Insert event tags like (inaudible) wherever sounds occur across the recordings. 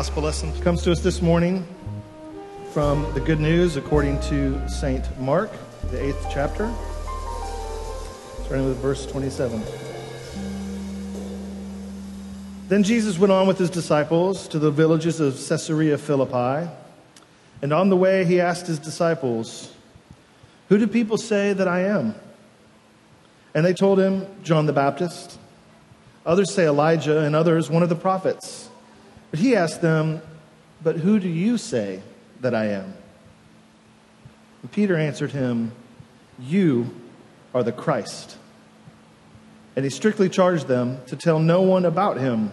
gospel lesson comes to us this morning from the Good News according to St. Mark, the eighth chapter, starting with verse 27. Then Jesus went on with his disciples to the villages of Caesarea Philippi, and on the way he asked his disciples, Who do people say that I am? And they told him, John the Baptist. Others say Elijah, and others one of the prophets. But he asked them, But who do you say that I am? And Peter answered him, You are the Christ. And he strictly charged them to tell no one about him.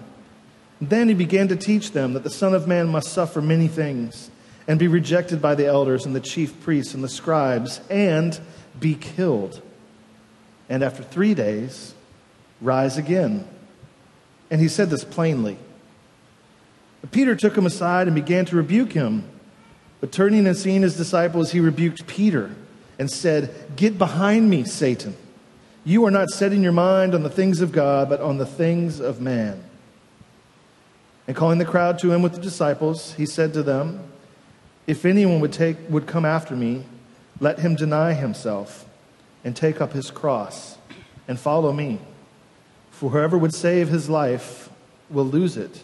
then he began to teach them that the Son of Man must suffer many things and be rejected by the elders and the chief priests and the scribes and be killed. And after three days, rise again. And he said this plainly. But Peter took him aside and began to rebuke him. But turning and seeing his disciples, he rebuked Peter and said, Get behind me, Satan. You are not setting your mind on the things of God, but on the things of man. And calling the crowd to him with the disciples, he said to them, If anyone would, take, would come after me, let him deny himself and take up his cross and follow me. For whoever would save his life will lose it.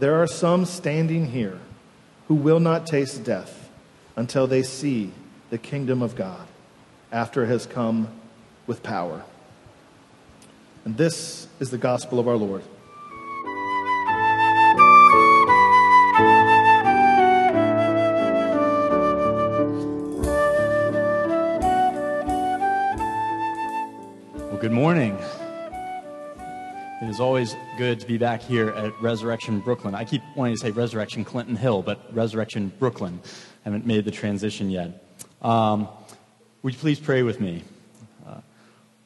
there are some standing here who will not taste death until they see the kingdom of God after it has come with power. And this is the gospel of our Lord. Well, good morning. It is always good to be back here at Resurrection Brooklyn. I keep wanting to say Resurrection Clinton Hill, but Resurrection Brooklyn. I haven't made the transition yet. Um, would you please pray with me? Uh,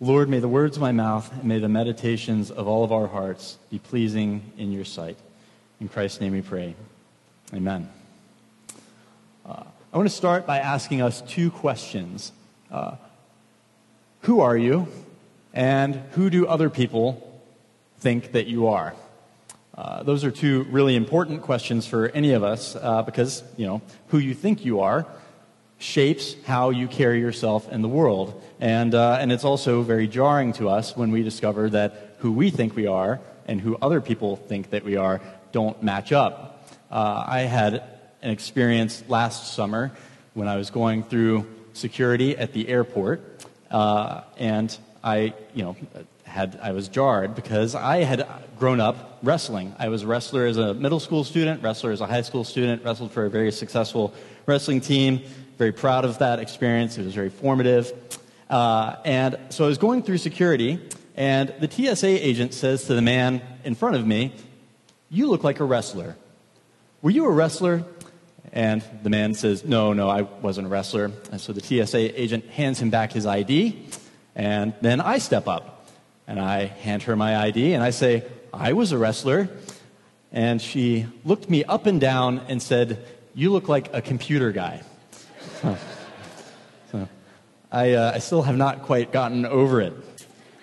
Lord, may the words of my mouth and may the meditations of all of our hearts be pleasing in your sight. In Christ's name we pray. Amen. Uh, I want to start by asking us two questions. Uh, who are you? And who do other people think that you are? Uh, those are two really important questions for any of us uh, because, you know, who you think you are shapes how you carry yourself in the world. And, uh, and it's also very jarring to us when we discover that who we think we are and who other people think that we are don't match up. Uh, I had an experience last summer when I was going through security at the airport, uh, and I, you know, had I was jarred because I had grown up wrestling. I was a wrestler as a middle school student, wrestler as a high school student, wrestled for a very successful wrestling team. Very proud of that experience. It was very formative. Uh, and so I was going through security, and the TSA agent says to the man in front of me, "You look like a wrestler. Were you a wrestler?" And the man says, No, no, I wasn't a wrestler. And so the TSA agent hands him back his ID, and then I step up. And I hand her my ID and I say, I was a wrestler. And she looked me up and down and said, You look like a computer guy. So, I, uh, I still have not quite gotten over it.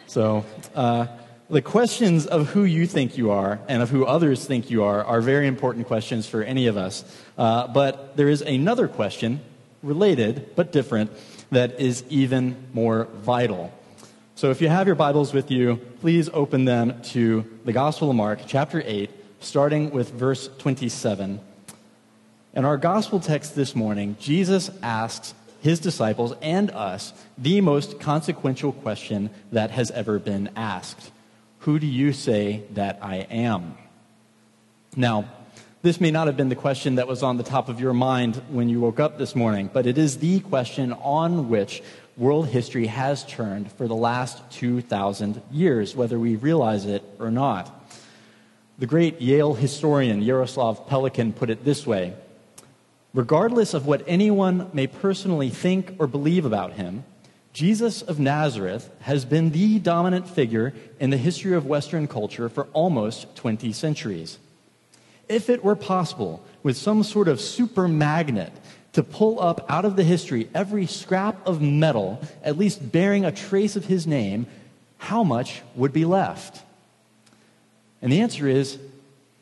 So, uh, the questions of who you think you are and of who others think you are are very important questions for any of us. Uh, but there is another question, related but different, that is even more vital. So if you have your Bibles with you, please open them to the Gospel of Mark, chapter 8, starting with verse 27. In our gospel text this morning, Jesus asks his disciples and us the most consequential question that has ever been asked Who do you say that I am? Now, this may not have been the question that was on the top of your mind when you woke up this morning, but it is the question on which world history has turned for the last 2,000 years, whether we realize it or not. The great Yale historian Jaroslav Pelikan put it this way Regardless of what anyone may personally think or believe about him, Jesus of Nazareth has been the dominant figure in the history of Western culture for almost 20 centuries. If it were possible, with some sort of super magnet, to pull up out of the history every scrap of metal, at least bearing a trace of his name, how much would be left? And the answer is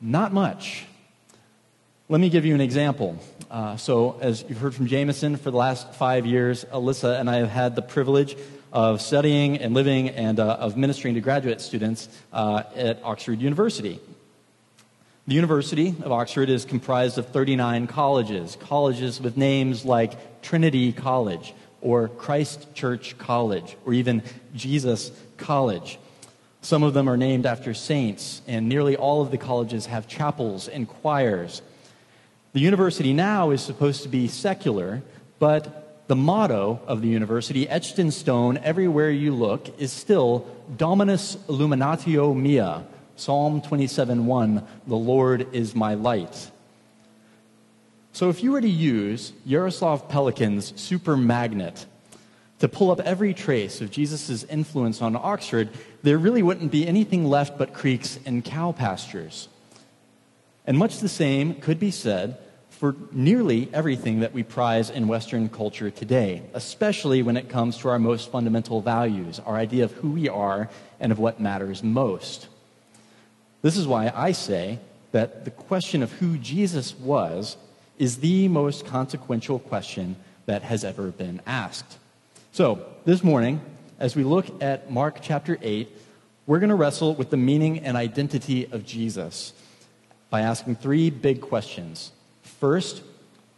not much. Let me give you an example. Uh, so, as you've heard from Jameson, for the last five years, Alyssa and I have had the privilege of studying and living and uh, of ministering to graduate students uh, at Oxford University. The University of Oxford is comprised of 39 colleges, colleges with names like Trinity College or Christ Church College or even Jesus College. Some of them are named after saints, and nearly all of the colleges have chapels and choirs. The university now is supposed to be secular, but the motto of the university, etched in stone everywhere you look, is still Dominus Illuminatio Mea, Psalm 27:1, the Lord is my light. So if you were to use Jaroslav Pelikan's super magnet to pull up every trace of Jesus' influence on Oxford, there really wouldn't be anything left but creeks and cow pastures. And much the same could be said for nearly everything that we prize in Western culture today, especially when it comes to our most fundamental values, our idea of who we are and of what matters most. This is why I say that the question of who Jesus was is the most consequential question that has ever been asked. So, this morning, as we look at Mark chapter 8, we're going to wrestle with the meaning and identity of Jesus by asking three big questions. First,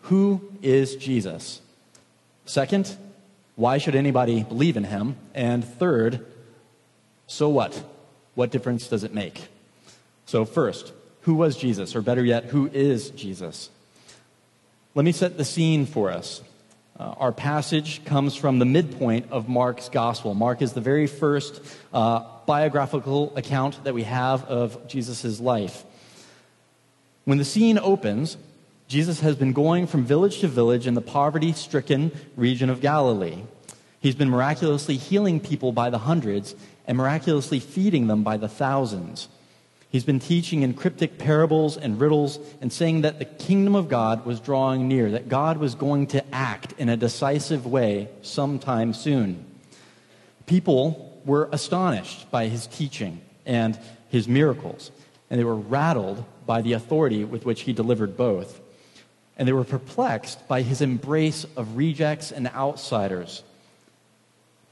who is Jesus? Second, why should anybody believe in him? And third, so what? What difference does it make? So, first, who was Jesus? Or better yet, who is Jesus? Let me set the scene for us. Uh, our passage comes from the midpoint of Mark's gospel. Mark is the very first uh, biographical account that we have of Jesus' life. When the scene opens, Jesus has been going from village to village in the poverty stricken region of Galilee. He's been miraculously healing people by the hundreds and miraculously feeding them by the thousands. He's been teaching in cryptic parables and riddles and saying that the kingdom of God was drawing near, that God was going to act in a decisive way sometime soon. People were astonished by his teaching and his miracles, and they were rattled by the authority with which he delivered both. And they were perplexed by his embrace of rejects and outsiders.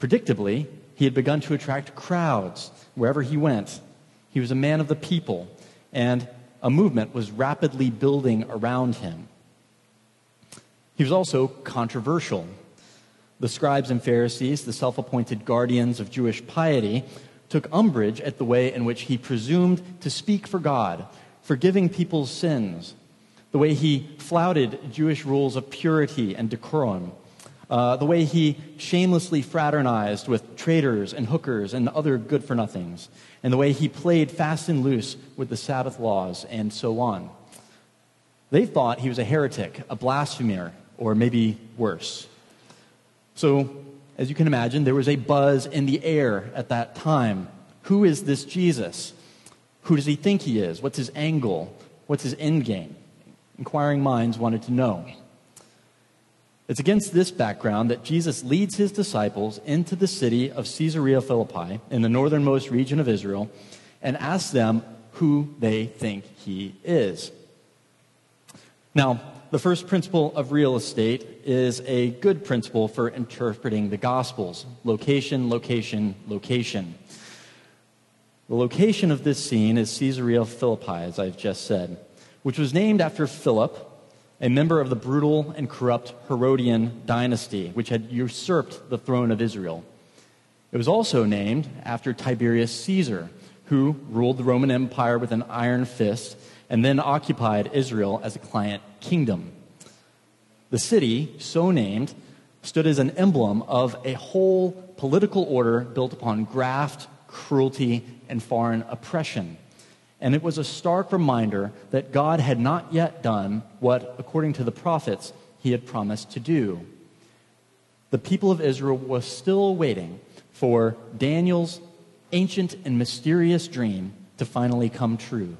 Predictably, he had begun to attract crowds wherever he went he was a man of the people, and a movement was rapidly building around him. He was also controversial. The scribes and Pharisees, the self appointed guardians of Jewish piety, took umbrage at the way in which he presumed to speak for God, forgiving people's sins, the way he flouted Jewish rules of purity and decorum, uh, the way he shamelessly fraternized with traders and hookers and other good for nothings, and the way he played fast and loose with the Sabbath laws, and so on. They thought he was a heretic, a blasphemer, or maybe worse. So, as you can imagine, there was a buzz in the air at that time. Who is this Jesus? Who does he think he is? What's his angle? What's his end game? Inquiring minds wanted to know. It's against this background that Jesus leads his disciples into the city of Caesarea Philippi in the northernmost region of Israel and asks them who they think he is. Now, the first principle of real estate is a good principle for interpreting the Gospels location, location, location. The location of this scene is Caesarea Philippi, as I've just said, which was named after Philip, a member of the brutal and corrupt Herodian dynasty, which had usurped the throne of Israel. It was also named after Tiberius Caesar, who ruled the Roman Empire with an iron fist and then occupied Israel as a client kingdom. The city, so named, stood as an emblem of a whole political order built upon graft, cruelty, and foreign oppression. And it was a stark reminder that God had not yet done what, according to the prophets, he had promised to do. The people of Israel were still waiting for Daniel's ancient and mysterious dream to finally come true.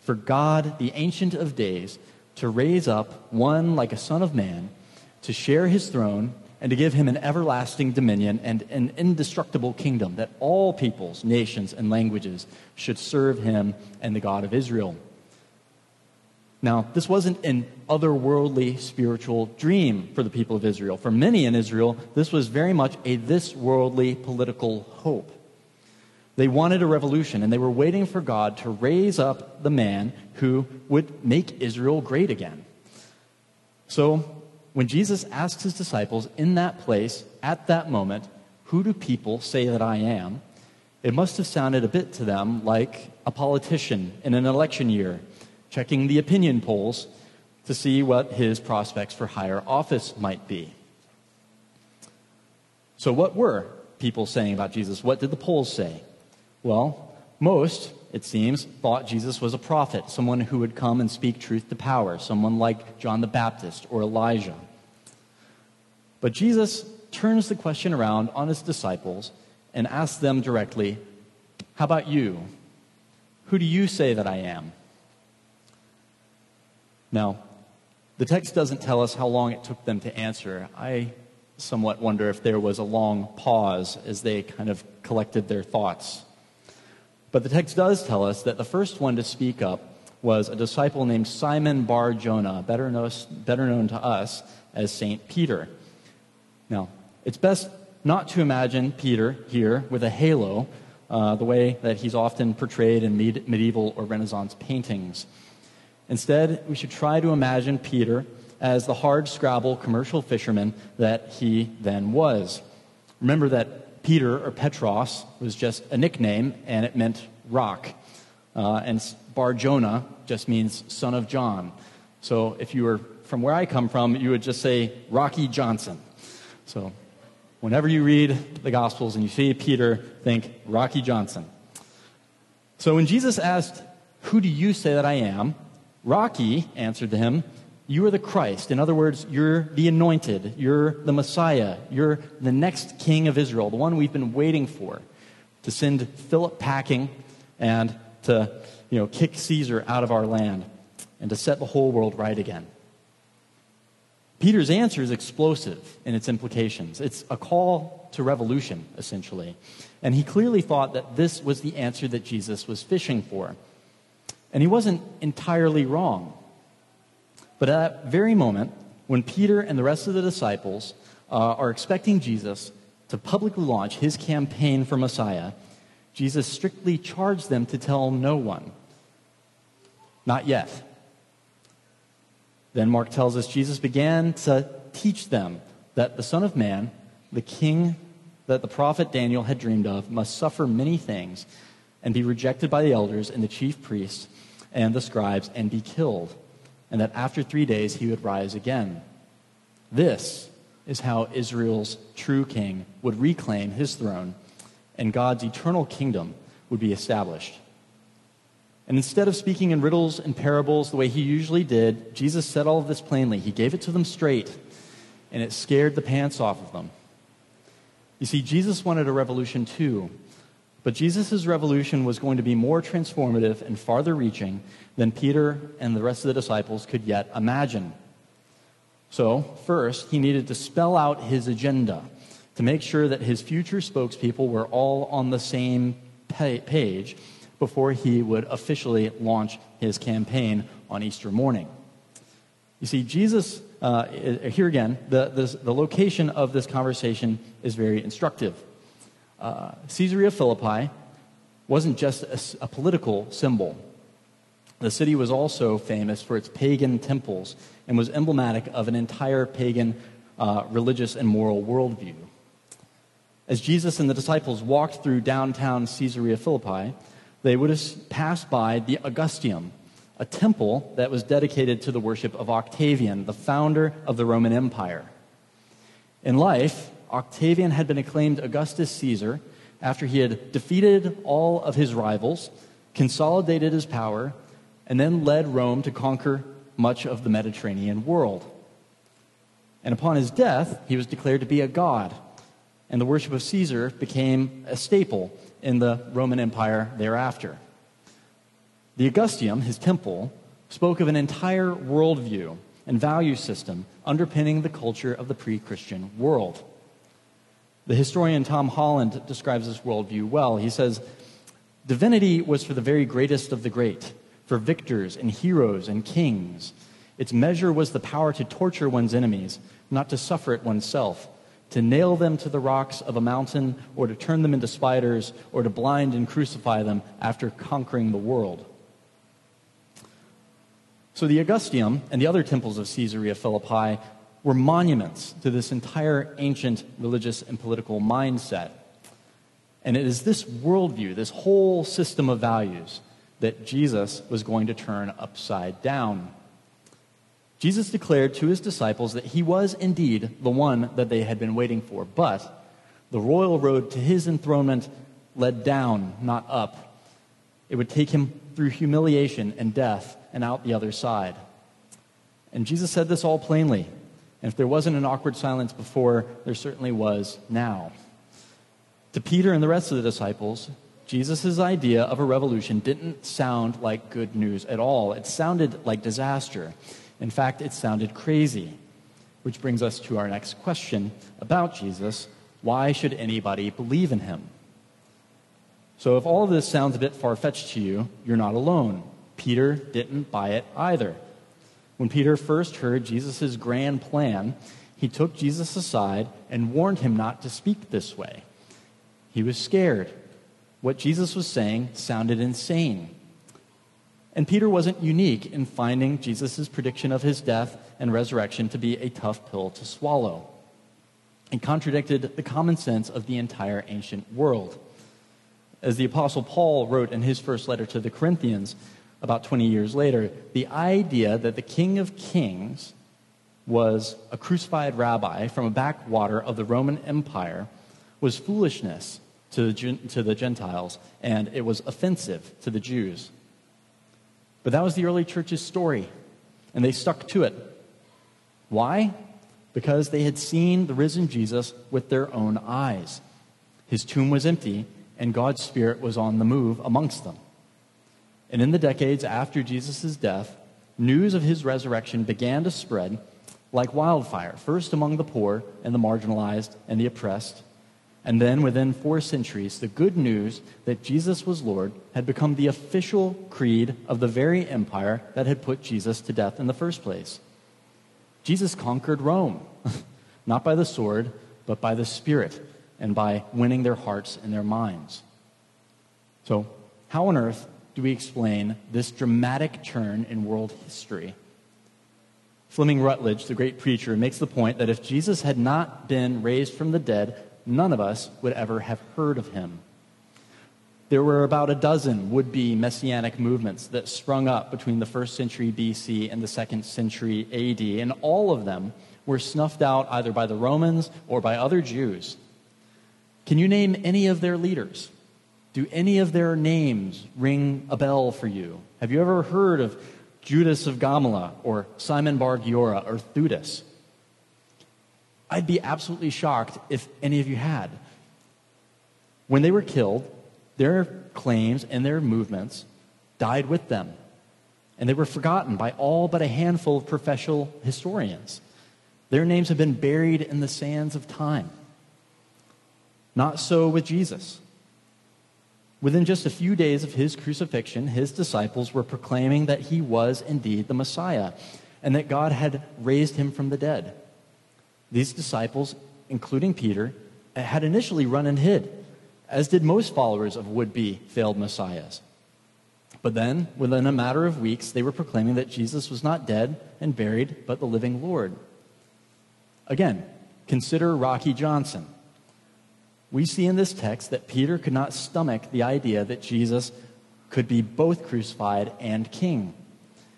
For God, the Ancient of Days, to raise up one like a Son of Man, to share his throne, and to give him an everlasting dominion and an indestructible kingdom, that all peoples, nations, and languages should serve him and the God of Israel. Now, this wasn't an otherworldly spiritual dream for the people of Israel. For many in Israel, this was very much a this worldly political hope. They wanted a revolution, and they were waiting for God to raise up the man who would make Israel great again. So, when Jesus asks his disciples in that place, at that moment, Who do people say that I am? it must have sounded a bit to them like a politician in an election year checking the opinion polls to see what his prospects for higher office might be. So, what were people saying about Jesus? What did the polls say? Well, most, it seems, thought Jesus was a prophet, someone who would come and speak truth to power, someone like John the Baptist or Elijah. But Jesus turns the question around on his disciples and asks them directly, How about you? Who do you say that I am? Now, the text doesn't tell us how long it took them to answer. I somewhat wonder if there was a long pause as they kind of collected their thoughts. But the text does tell us that the first one to speak up was a disciple named Simon Bar Jonah, better known, to us as St. Peter. Now, it's best not to imagine Peter here with a halo, uh, the way that he's often portrayed in med- medieval or Renaissance paintings. Instead, we should try to imagine Peter as the hard scrabble commercial fisherman that he then was. Remember that Peter or Petros was just a nickname and it meant rock. Uh, and Bar Jonah just means son of John. So if you were from where I come from, you would just say Rocky Johnson. So, whenever you read the Gospels and you see Peter, think Rocky Johnson. So, when Jesus asked, Who do you say that I am? Rocky answered to him, You are the Christ. In other words, you're the anointed. You're the Messiah. You're the next king of Israel, the one we've been waiting for to send Philip packing and to you know, kick Caesar out of our land and to set the whole world right again. Peter's answer is explosive in its implications. It's a call to revolution, essentially. And he clearly thought that this was the answer that Jesus was fishing for. And he wasn't entirely wrong. But at that very moment, when Peter and the rest of the disciples uh, are expecting Jesus to publicly launch his campaign for Messiah, Jesus strictly charged them to tell no one. Not yet. Then Mark tells us Jesus began to teach them that the Son of Man, the King that the prophet Daniel had dreamed of, must suffer many things and be rejected by the elders and the chief priests and the scribes and be killed, and that after three days he would rise again. This is how Israel's true king would reclaim his throne and God's eternal kingdom would be established. And instead of speaking in riddles and parables the way he usually did, Jesus said all of this plainly. He gave it to them straight, and it scared the pants off of them. You see, Jesus wanted a revolution too. But Jesus' revolution was going to be more transformative and farther reaching than Peter and the rest of the disciples could yet imagine. So, first, he needed to spell out his agenda to make sure that his future spokespeople were all on the same page before he would officially launch his campaign on Easter morning. You see, Jesus, uh, here again, the, the, the, location of this conversation is very instructive. Uh, Caesarea Philippi wasn't just a, a, political symbol. The city was also famous for its pagan temples and was emblematic of an entire pagan uh, religious and moral worldview. As Jesus and the disciples walked through downtown Caesarea Philippi, they would have passed by the Augusteum, a temple that was dedicated to the worship of Octavian, the founder of the Roman Empire. In life, Octavian had been acclaimed Augustus Caesar after he had defeated all of his rivals, consolidated his power, and then led Rome to conquer much of the Mediterranean world. And upon his death, he was declared to be a god, and the worship of Caesar became a staple in the Roman Empire thereafter. The Augusteum, his temple, spoke of an entire worldview and value system underpinning the culture of the pre Christian world. The historian Tom Holland describes this worldview well. He says, Divinity was for the very greatest of the great, for victors and heroes and kings. Its measure was the power to torture one's enemies, not to suffer it oneself, to nail them to the rocks of a mountain, or to turn them into spiders, or to blind and crucify them after conquering the world. So the Augusteum and the other temples of Caesarea Philippi were monuments to this entire ancient religious and political mindset. And it is this worldview, this whole system of values, that Jesus was going to turn upside down. Jesus declared to his disciples that he was indeed the one that they had been waiting for, but the royal road to his enthronement led down, not up. It would take him through humiliation and death and out the other side. And Jesus said this all plainly. And if there wasn't an awkward silence before, there certainly was now. To Peter and the rest of the disciples, Jesus' idea of a revolution didn't sound like good news at all. It sounded like disaster. In fact, it sounded crazy. Which brings us to our next question about Jesus why should anybody believe in him? So, if all of this sounds a bit far fetched to you, you're not alone. Peter didn't buy it either. When Peter first heard Jesus' grand plan, he took Jesus aside and warned him not to speak this way. He was scared. What Jesus was saying sounded insane. And Peter wasn't unique in finding Jesus' prediction of his death and resurrection to be a tough pill to swallow. It contradicted the common sense of the entire ancient world. As the Apostle Paul wrote in his first letter to the Corinthians about 20 years later, the idea that the King of Kings was a crucified rabbi from a backwater of the Roman Empire was foolishness to the, to the Gentiles, and it was offensive to the Jews. But that was the early church's story, and they stuck to it. Why? Because they had seen the risen Jesus with their own eyes. His tomb was empty, and God's Spirit was on the move amongst them. And in the decades after Jesus' death, news of his resurrection began to spread like wildfire, first among the poor and the marginalized and the oppressed. And then, within four centuries, the good news that Jesus was Lord had become the official creed of the very empire that had put Jesus to death in the first place. Jesus conquered Rome, (laughs) not by the sword, but by the Spirit and by winning their hearts and their minds. So, how on earth do we explain this dramatic turn in world history? Fleming Rutledge, the great preacher, makes the point that if Jesus had not been raised from the dead, none of us would ever have heard of him. There were about a dozen would be messianic movements that sprung up between the first century BC and the second century AD, and all of them were snuffed out either by the Romans or by other Jews. Can you name any of their leaders? Do any of their names ring a bell for you? Have you ever heard of Judas of Gamala or Simon Bar Giora or Theudas? I'd be absolutely shocked if any of you had. When they were killed, their claims and their movements died with them. And they were forgotten by all but a handful of professional historians. Their names have been buried in the sands of time. Not so with Jesus. Within just a few days of his crucifixion, his disciples were proclaiming that he was indeed the Messiah and that God had raised him from the dead. These disciples, including Peter, had initially run and hid, as did most followers of would be failed messiahs. But then, within a matter of weeks, they were proclaiming that Jesus was not dead and buried, but the living Lord. Again, consider Rocky Johnson we see in this text that Peter could not stomach the idea that Jesus could be both crucified and king.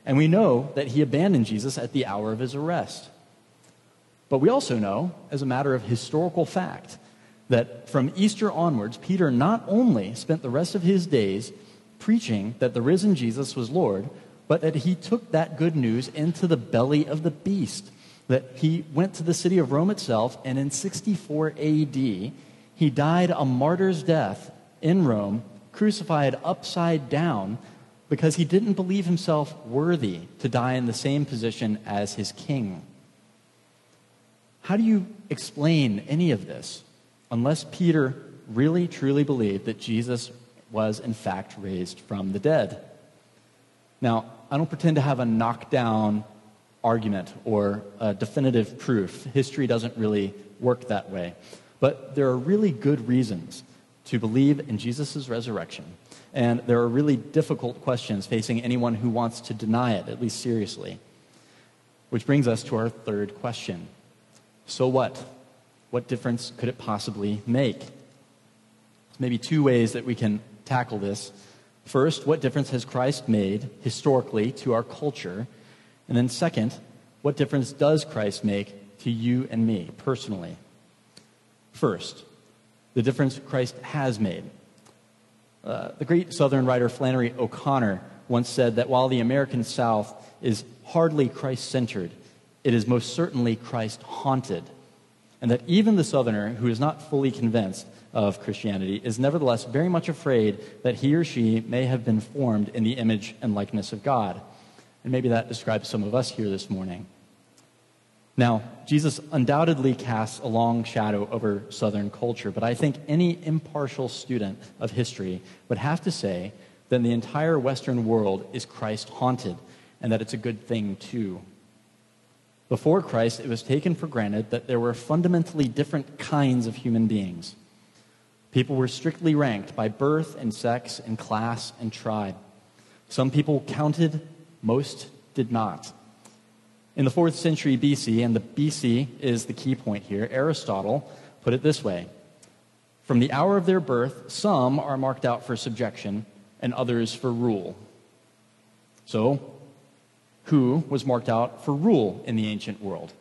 And we know that he abandoned Jesus at the hour of his arrest. But we also know, as a matter of historical fact, that from Easter onwards, Peter not only spent the rest of his days preaching that the risen Jesus was Lord, but that he took that good news into the belly of the beast. That he went to the city of Rome itself, and in 64 AD, he died a martyr's death in Rome, crucified upside down, because he didn't believe himself worthy to die in the same position as his king. How do you explain any of this unless Peter really truly believed that Jesus was in fact raised from the dead? Now, I don't pretend to have a knockdown argument or a definitive proof. History doesn't really work that way. But there are really good reasons to believe in Jesus' resurrection. And there are really difficult questions facing anyone who wants to deny it, at least seriously. Which brings us to our third question So what? What difference could it possibly make? Maybe two ways that we can tackle this. First, what difference has Christ made historically to our culture? And then, second, what difference does Christ make to you and me personally? First, the difference Christ has made. Uh, the great Southern writer Flannery O'Connor once said that while the American South is hardly Christ centered, it is most certainly Christ haunted. And that even the Southerner who is not fully convinced of Christianity is nevertheless very much afraid that he or she may have been formed in the image and likeness of God. And maybe that describes some of us here this morning. Now, Jesus undoubtedly casts a long shadow over Southern culture, but I think any impartial student of history would have to say that the entire Western world is Christ haunted, and that it's a good thing too. Before Christ, it was taken for granted that there were fundamentally different kinds of human beings. People were strictly ranked by birth and sex and class and tribe. Some people counted, most did not. In the fourth century BC, and the BC is the key point here, Aristotle put it this way From the hour of their birth, some are marked out for subjection and others for rule. So, who was marked out for rule in the ancient world?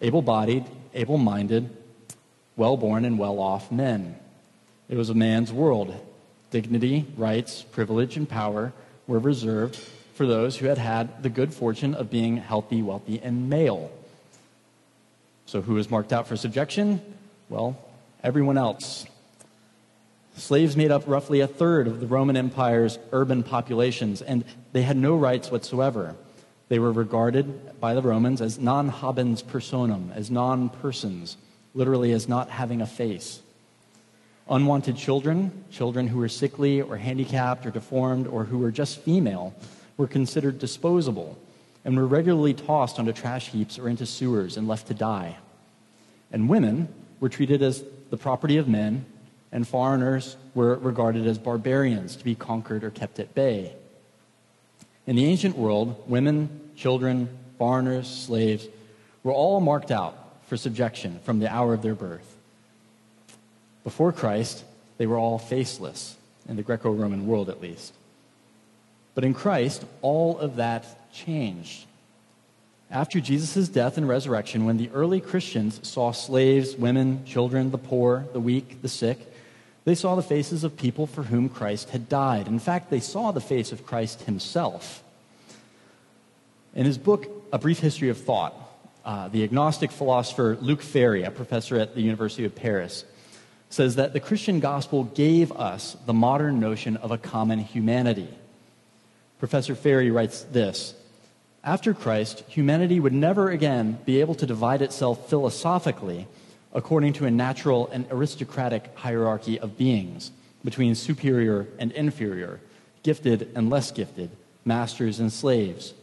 Able bodied, able minded, well born, and well off men. It was a man's world. Dignity, rights, privilege, and power were reserved for those who had had the good fortune of being healthy, wealthy, and male. So, who was marked out for subjection? Well, everyone else. Slaves made up roughly a third of the Roman Empire's urban populations, and they had no rights whatsoever. They were regarded by the Romans as non habens personam, as non persons, literally as not having a face. Unwanted children, children who were sickly or handicapped or deformed or who were just female, were considered disposable and were regularly tossed onto trash heaps or into sewers and left to die. And women were treated as the property of men, and foreigners were regarded as barbarians to be conquered or kept at bay. In the ancient world, women, children, foreigners, slaves were all marked out for subjection from the hour of their birth. Before Christ, they were all faceless, in the Greco Roman world at least. But in Christ, all of that changed. After Jesus' death and resurrection, when the early Christians saw slaves, women, children, the poor, the weak, the sick, they saw the faces of people for whom Christ had died. In fact, they saw the face of Christ himself. In his book, A Brief History of Thought, uh, the agnostic philosopher Luc Ferry, a professor at the University of Paris, says that the Christian gospel gave us the modern notion of a common humanity. Professor Ferry writes this After Christ, humanity would never again be able to divide itself philosophically according to a natural and aristocratic hierarchy of beings between superior and inferior, gifted and less gifted, masters and slaves.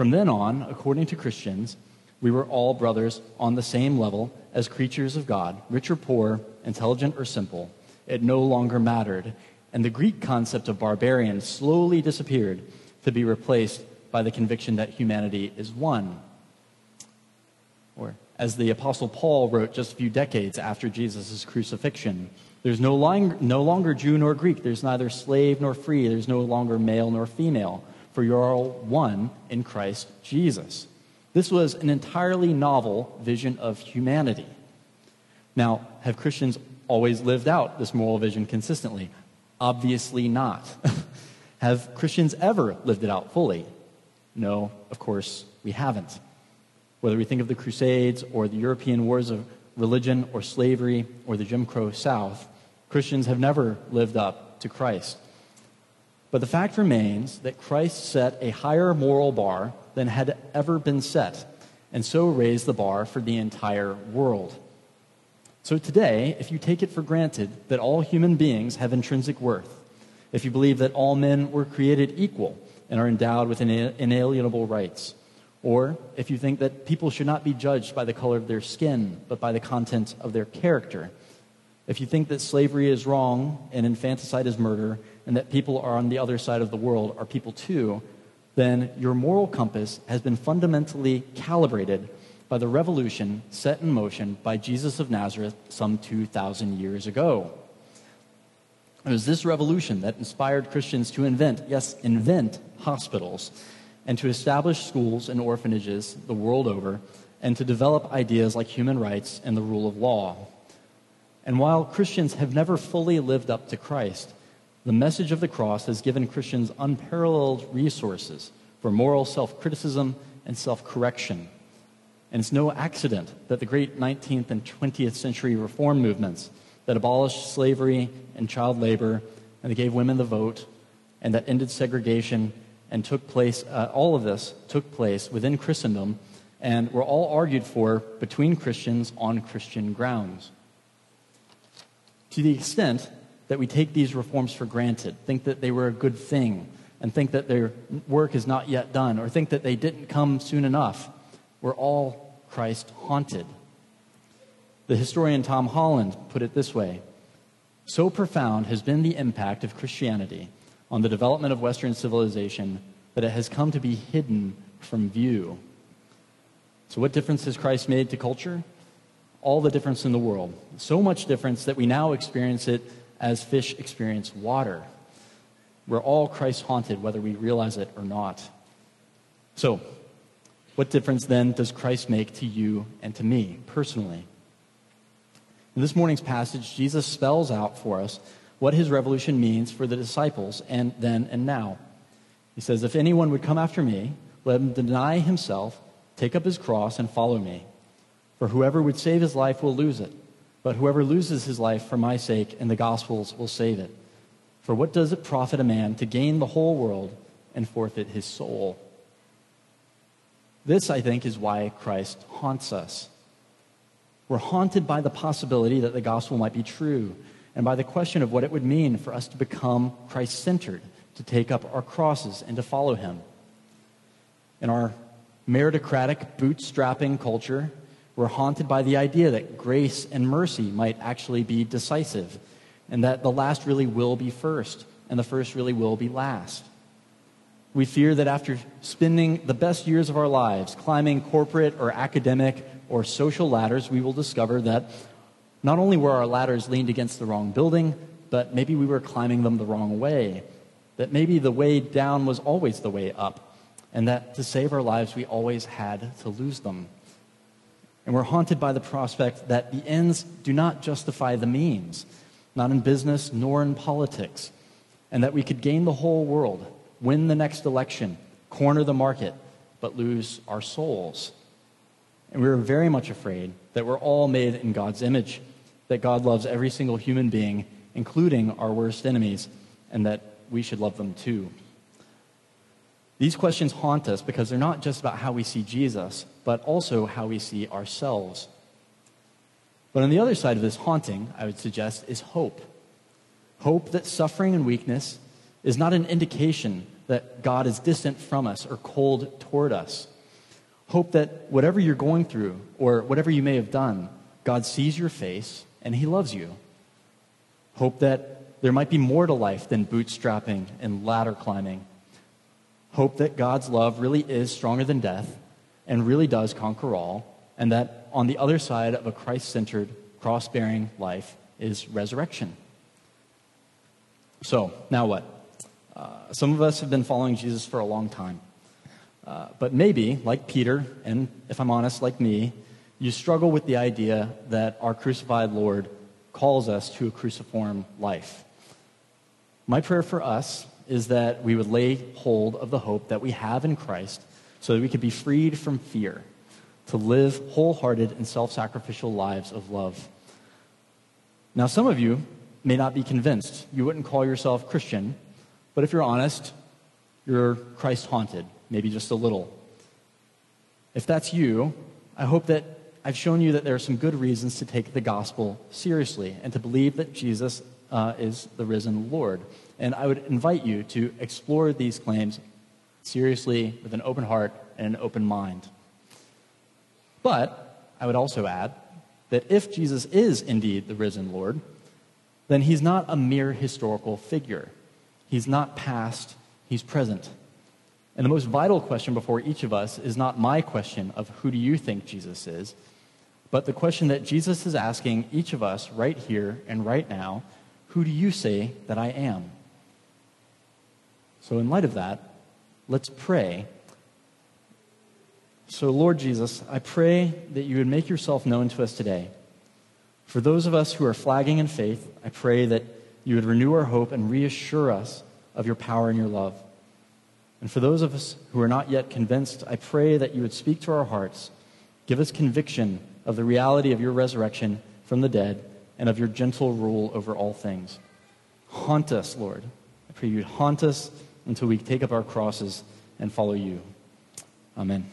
From then on, according to Christians, we were all brothers on the same level as creatures of God, rich or poor, intelligent or simple. It no longer mattered and the Greek concept of barbarian slowly disappeared to be replaced by the conviction that humanity is one. Or, as the Apostle Paul wrote just a few decades after Jesus' crucifixion, there's no, long, no longer Jew nor Greek, there's neither slave nor free, there's no longer male nor female, for you're all one in Christ Jesus. This was an entirely novel vision of humanity. Now, have Christians always lived out this moral vision consistently? Obviously not. (laughs) Have Christians ever lived it out fully? No, of course, we haven't. Whether we think of the Crusades or the European wars of religion or slavery or the Jim Crow South, Christians have never lived up to Christ. But the fact remains that Christ set a higher moral bar than had ever been set, and so raised the bar for the entire world. So today, if you take it for granted that all human beings have intrinsic worth, if you believe that all men were created equal and are endowed with inalienable rights, or if you think that people should not be judged by the color of their skin, but by the content of their character, if you think that slavery is wrong and infanticide is murder, and that people are on the other side of the world are people too, then your moral compass has been fundamentally calibrated by the revolution set in motion by Jesus of Nazareth some 2,000 years ago. It was this revolution that inspired Christians to invent, yes, invent hospitals, and to establish schools and orphanages the world over, and to develop ideas like human rights and the rule of law. And while Christians have never fully lived up to Christ, the message of the cross has given Christians unparalleled resources for moral self criticism and self correction. And it's no accident that the great 19th and 20th century reform movements that abolished slavery and child labor, and that gave women the vote, and that ended segregation, and took place, uh, all of this took place within Christendom, and were all argued for between Christians on Christian grounds. To the extent that we take these reforms for granted, think that they were a good thing, and think that their work is not yet done, or think that they didn't come soon enough, we're all Christ haunted. The historian Tom Holland put it this way So profound has been the impact of Christianity on the development of Western civilization that it has come to be hidden from view. So, what difference has Christ made to culture? All the difference in the world. So much difference that we now experience it as fish experience water. We're all Christ haunted, whether we realize it or not. So, what difference then does Christ make to you and to me personally? In this morning's passage, Jesus spells out for us what his revolution means for the disciples and then and now. He says, If anyone would come after me, let him deny himself, take up his cross, and follow me. For whoever would save his life will lose it, but whoever loses his life for my sake and the gospel's will save it. For what does it profit a man to gain the whole world and forfeit his soul? This, I think, is why Christ haunts us. We're haunted by the possibility that the gospel might be true and by the question of what it would mean for us to become Christ centered, to take up our crosses and to follow him. In our meritocratic, bootstrapping culture, we're haunted by the idea that grace and mercy might actually be decisive, and that the last really will be first, and the first really will be last. We fear that after spending the best years of our lives climbing corporate or academic or social ladders, we will discover that not only were our ladders leaned against the wrong building, but maybe we were climbing them the wrong way. That maybe the way down was always the way up, and that to save our lives, we always had to lose them. And we're haunted by the prospect that the ends do not justify the means, not in business nor in politics, and that we could gain the whole world, win the next election, corner the market, but lose our souls. And we are very much afraid that we're all made in God's image, that God loves every single human being, including our worst enemies, and that we should love them too. These questions haunt us because they're not just about how we see Jesus, but also how we see ourselves. But on the other side of this haunting, I would suggest, is hope. Hope that suffering and weakness is not an indication that God is distant from us or cold toward us. Hope that whatever you're going through or whatever you may have done, God sees your face and He loves you. Hope that there might be more to life than bootstrapping and ladder climbing. Hope that God's love really is stronger than death and really does conquer all, and that on the other side of a Christ centered, cross bearing life is resurrection. So, now what? Uh, some of us have been following Jesus for a long time. Uh, but maybe, like Peter, and if I'm honest, like me, you struggle with the idea that our crucified Lord calls us to a cruciform life. My prayer for us is that we would lay hold of the hope that we have in Christ so that we could be freed from fear, to live wholehearted and self sacrificial lives of love. Now, some of you may not be convinced. You wouldn't call yourself Christian, but if you're honest, you're Christ haunted, maybe just a little. If that's you, I hope that I've shown you that there are some good reasons to take the gospel seriously and to believe that Jesus uh, is the risen Lord. And I would invite you to explore these claims seriously with an open heart and an open mind. But I would also add that if Jesus is indeed the risen Lord, then he's not a mere historical figure. He's not past, he's present. And the most vital question before each of us is not my question of who do you think Jesus is, but the question that Jesus is asking each of us right here and right now who do you say that I am? So, in light of that, let's pray. So, Lord Jesus, I pray that you would make yourself known to us today. For those of us who are flagging in faith, I pray that you would renew our hope and reassure us of your power and your love. And for those of us who are not yet convinced, I pray that you would speak to our hearts, give us conviction of the reality of your resurrection from the dead and of your gentle rule over all things. Haunt us, Lord. I pray you'd haunt us until we take up our crosses and follow you. Amen.